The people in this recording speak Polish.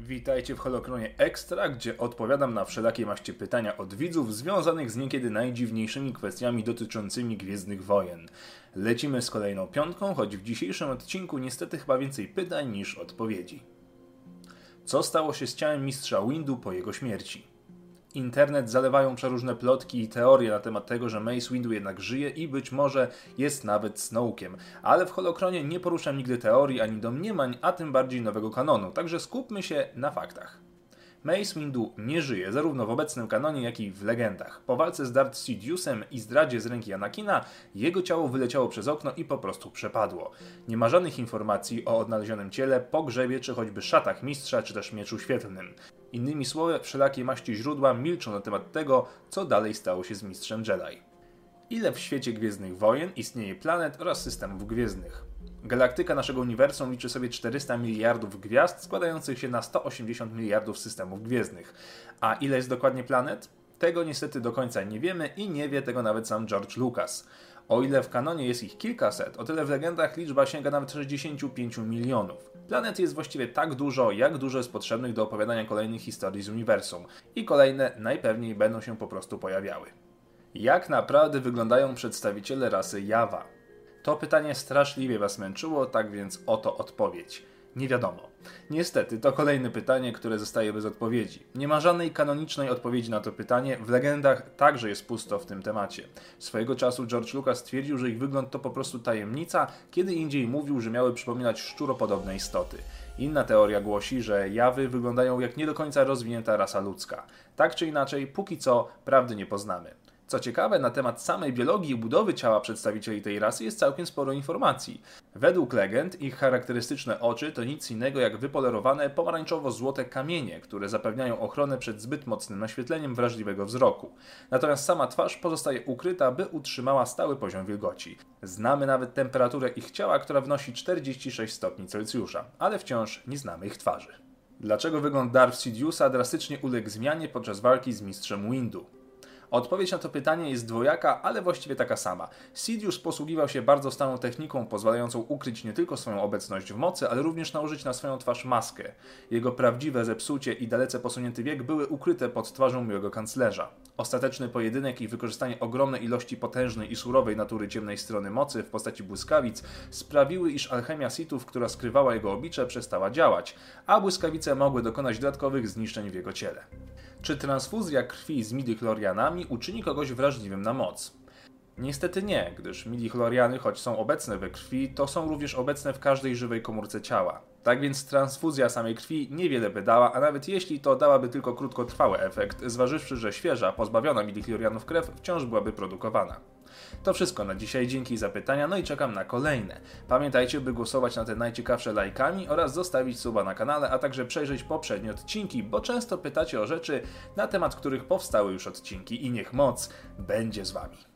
Witajcie w Holokronie Extra, gdzie odpowiadam na wszelakie maście pytania od widzów związanych z niekiedy najdziwniejszymi kwestiami dotyczącymi Gwiezdnych Wojen. Lecimy z kolejną piątką, choć w dzisiejszym odcinku niestety chyba więcej pytań niż odpowiedzi. Co stało się z ciałem mistrza Windu po jego śmierci? Internet zalewają przeróżne plotki i teorie na temat tego, że Mace Windu jednak żyje i być może jest nawet Snowkiem. Ale w Holokronie nie poruszam nigdy teorii ani domniemań, a tym bardziej nowego kanonu, także skupmy się na faktach. Mace Windu nie żyje, zarówno w obecnym kanonie, jak i w legendach. Po walce z Darth Sidiousem i zdradzie z ręki Anakina, jego ciało wyleciało przez okno i po prostu przepadło. Nie ma żadnych informacji o odnalezionym ciele, pogrzebie czy choćby szatach mistrza, czy też mieczu świetlnym. Innymi słowy, wszelakie maści źródła milczą na temat tego, co dalej stało się z mistrzem Jedi. Ile w świecie Gwiezdnych Wojen istnieje planet oraz systemów gwiezdnych? Galaktyka naszego uniwersum liczy sobie 400 miliardów gwiazd składających się na 180 miliardów systemów gwiezdnych. A ile jest dokładnie planet? Tego niestety do końca nie wiemy i nie wie tego nawet sam George Lucas. O ile w kanonie jest ich kilkaset, o tyle w legendach liczba sięga nawet 65 milionów. Planet jest właściwie tak dużo, jak dużo jest potrzebnych do opowiadania kolejnych historii z uniwersum. I kolejne najpewniej będą się po prostu pojawiały. Jak naprawdę wyglądają przedstawiciele rasy Jawa? To pytanie straszliwie Was męczyło, tak więc oto odpowiedź. Nie wiadomo. Niestety, to kolejne pytanie, które zostaje bez odpowiedzi. Nie ma żadnej kanonicznej odpowiedzi na to pytanie, w legendach także jest pusto w tym temacie. Swojego czasu George Lucas stwierdził, że ich wygląd to po prostu tajemnica, kiedy indziej mówił, że miały przypominać szczuropodobne istoty. Inna teoria głosi, że jawy wyglądają jak nie do końca rozwinięta rasa ludzka. Tak czy inaczej, póki co prawdy nie poznamy. Co ciekawe, na temat samej biologii i budowy ciała przedstawicieli tej rasy jest całkiem sporo informacji. Według legend ich charakterystyczne oczy to nic innego jak wypolerowane pomarańczowo-złote kamienie, które zapewniają ochronę przed zbyt mocnym naświetleniem wrażliwego wzroku. Natomiast sama twarz pozostaje ukryta, by utrzymała stały poziom wilgoci. Znamy nawet temperaturę ich ciała, która wynosi 46 stopni Celsjusza, ale wciąż nie znamy ich twarzy. Dlaczego wygląd Darth Sidiousa drastycznie uległ zmianie podczas walki z mistrzem Windu? Odpowiedź na to pytanie jest dwojaka, ale właściwie taka sama. Sidious posługiwał się bardzo starą techniką pozwalającą ukryć nie tylko swoją obecność w mocy, ale również nałożyć na swoją twarz maskę. Jego prawdziwe zepsucie i dalece posunięty wiek były ukryte pod twarzą miłego kanclerza. Ostateczny pojedynek i wykorzystanie ogromnej ilości potężnej i surowej natury ciemnej strony mocy w postaci błyskawic sprawiły, iż alchemia Sithów, która skrywała jego oblicze, przestała działać, a błyskawice mogły dokonać dodatkowych zniszczeń w jego ciele. Czy transfuzja krwi z midichlorianami uczyni kogoś wrażliwym na moc? Niestety nie, gdyż midichloriany, choć są obecne we krwi, to są również obecne w każdej żywej komórce ciała. Tak więc transfuzja samej krwi niewiele by dała, a nawet jeśli to dałaby tylko krótkotrwały efekt, zważywszy, że świeża, pozbawiona midichlorianów krew wciąż byłaby produkowana. To wszystko na dzisiaj, dzięki za pytania, no i czekam na kolejne. Pamiętajcie, by głosować na te najciekawsze lajkami oraz zostawić suba na kanale, a także przejrzeć poprzednie odcinki, bo często pytacie o rzeczy, na temat których powstały już odcinki i niech moc będzie z Wami.